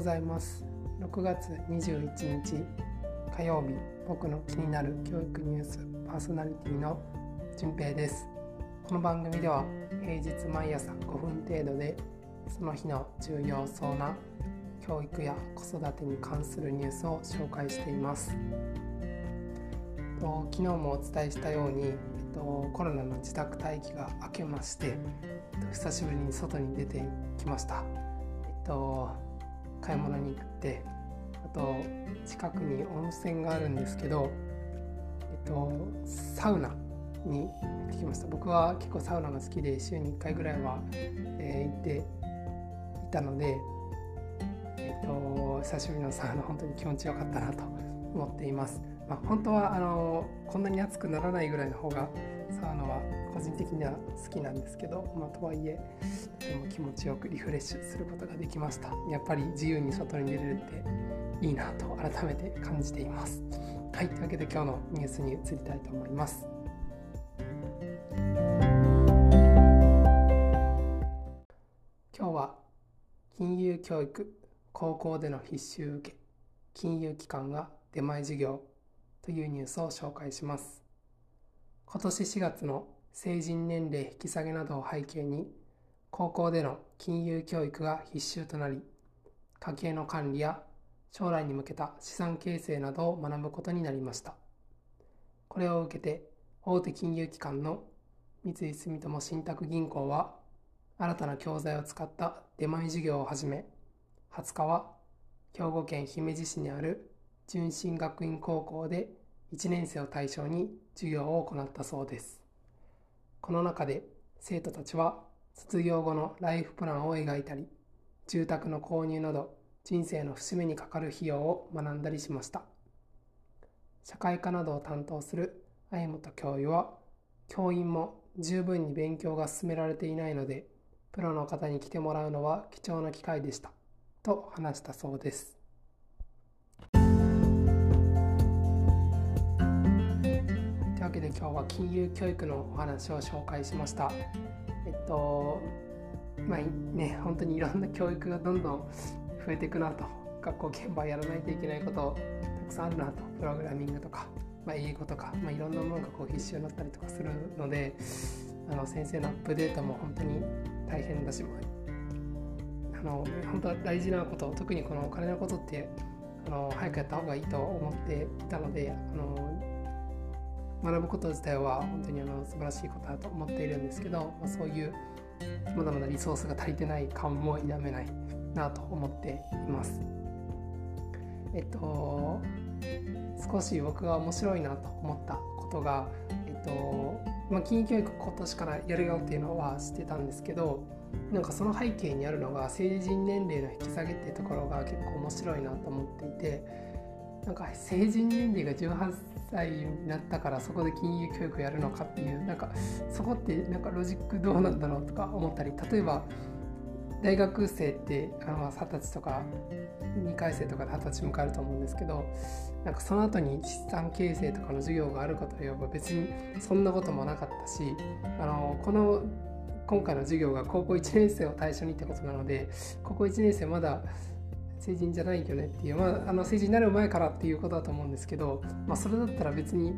ございます。6月21日火曜日僕の気になる教育ニュースパーソナリティの順平です。この番組では平日毎朝5分程度でその日の重要そうな教育や子育てに関するニュースを紹介しています。と昨日もお伝えしたように、えっと、コロナの自宅待機が明けまして、えっと、久しぶりに外に出てきました、えっと、買い物に行ってあと近くに温泉があるんですけど、えっと、サウナに行ってきました。僕は結構サウナが好きで週に1回ぐらいは、えー、行っていたので、えっと、久しぶりのサウナ本当に気持ちよかったなと思っています。まあ、本当はあのこんなに暑くならないぐらいの方がサウナは個人的には好きなんですけど、まあ、とはいえとても気持ちよくリフレッシュすることができました。やっぱり自由に外に出れるっていいなと改めて感じています。はいというわけで今日のニュースに移りたいと思います。今日は金融教育高校での必修受け金融機関が出前授業というニュースを紹介します。今年4月の成人年齢引き下げなどを背景に、高校での金融教育が必修となり、家計の管理や将来に向けた資産形成などを学ぶことになりました。これを受けて、大手金融機関の三井住友信託銀行は、新たな教材を使った出前授業を始め、20日は兵庫県姫路市にある純真学院高校で1年生を対象に授業を行ったそうです。この中で生徒たちは卒業後のライフプランを描いたり、住宅の購入など人生の節目にかかる費用を学んだりしました。社会科などを担当する相本教諭は、教員も十分に勉強が進められていないので、プロの方に来てもらうのは貴重な機会でした。と話したそうです。わけで今日は金融教育のお話を紹介しました。えっとまあね本当にいろんな教育がどんどん増えていくなと学校現場やらないといけないことたくさんあるなとプログラミングとか、まあ、英語とか、まあ、いろんなものがこう必修になったりとかするのであの先生のアップデートも本当に大変だしあの本当は大事なこと特にこのお金のことってあの早くやった方がいいと思っていたのであの学ぶこと自体は本当にあの素晴らしいことだと思っているんですけど、まあ、そういうまだまだリソースが足りてない感も否めないなと思っています。えっと少し僕が面白いなと思ったことが、えっとまあ、金融教育今年からやるよっていうのは知ってたんですけどなんかその背景にあるのが成人年齢の引き下げっていうところが結構面白いなと思っていてなんか成人年齢が18歳になったからそこで金融教育やるのかっていうなんかそこってなんかロジックどうなんだろうとか思ったり例えば大学生ってあの二十歳とか2回生とかで二十歳迎えると思うんですけどなんかその後に資産形成とかの授業があるかといえば別にそんなこともなかったしあのこの今回の授業が高校1年生を対象にってことなので高校1年生まだ成人じゃないよねっていう、まあ、あの成人になる前からっていうことだと思うんですけど、まあ、それだったら別に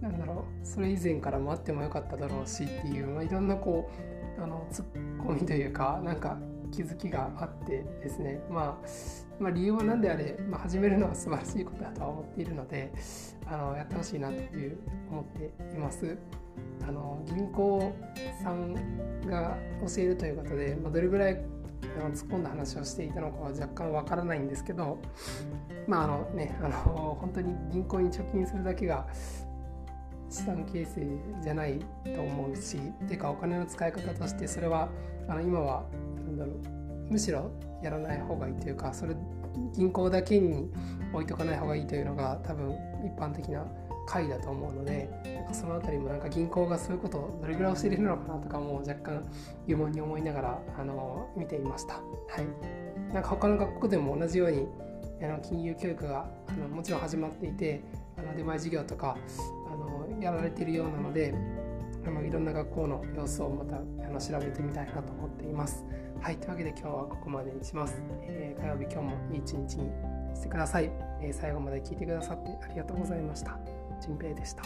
なんだろうそれ以前からもあってもよかっただろうしっていう、まあ、いろんなこうあのツッコミというかなんか気づきがあってですね、まあ、まあ理由は何であれ、まあ、始めるのは素晴らしいことだとは思っているのであのやってほしいなという思っています。あの銀行さんが教えるということで、まあ、どれぐらい突っ込んだ話をしていたのかは若干わからないんですけどまああのねあの本当に銀行に貯金するだけが資産形成じゃないと思うしっていうかお金の使い方としてそれはあの今は何だろうむしろやらない方がいいというかそれ銀行だけに置いとかない方がいいというのが多分一般的な回だと思うのでなんかその辺りもなんか銀行がそういうことをどれぐらい教えるのかなとかも若干疑問に思いながらあの見ていました。はい、なんか他の学校でも同じようにあの金融教育があのもちろん始まっていてあの出前授業とかあのやられているようなのであのいろんな学校の様子をまたあの調べてみたいなと思っています。はい、というわけで今日はここまでにします。えー、火曜日今日もいい一日にしてください、えー、最後まで聞いてくださってありがとうございました。ジンベエでした。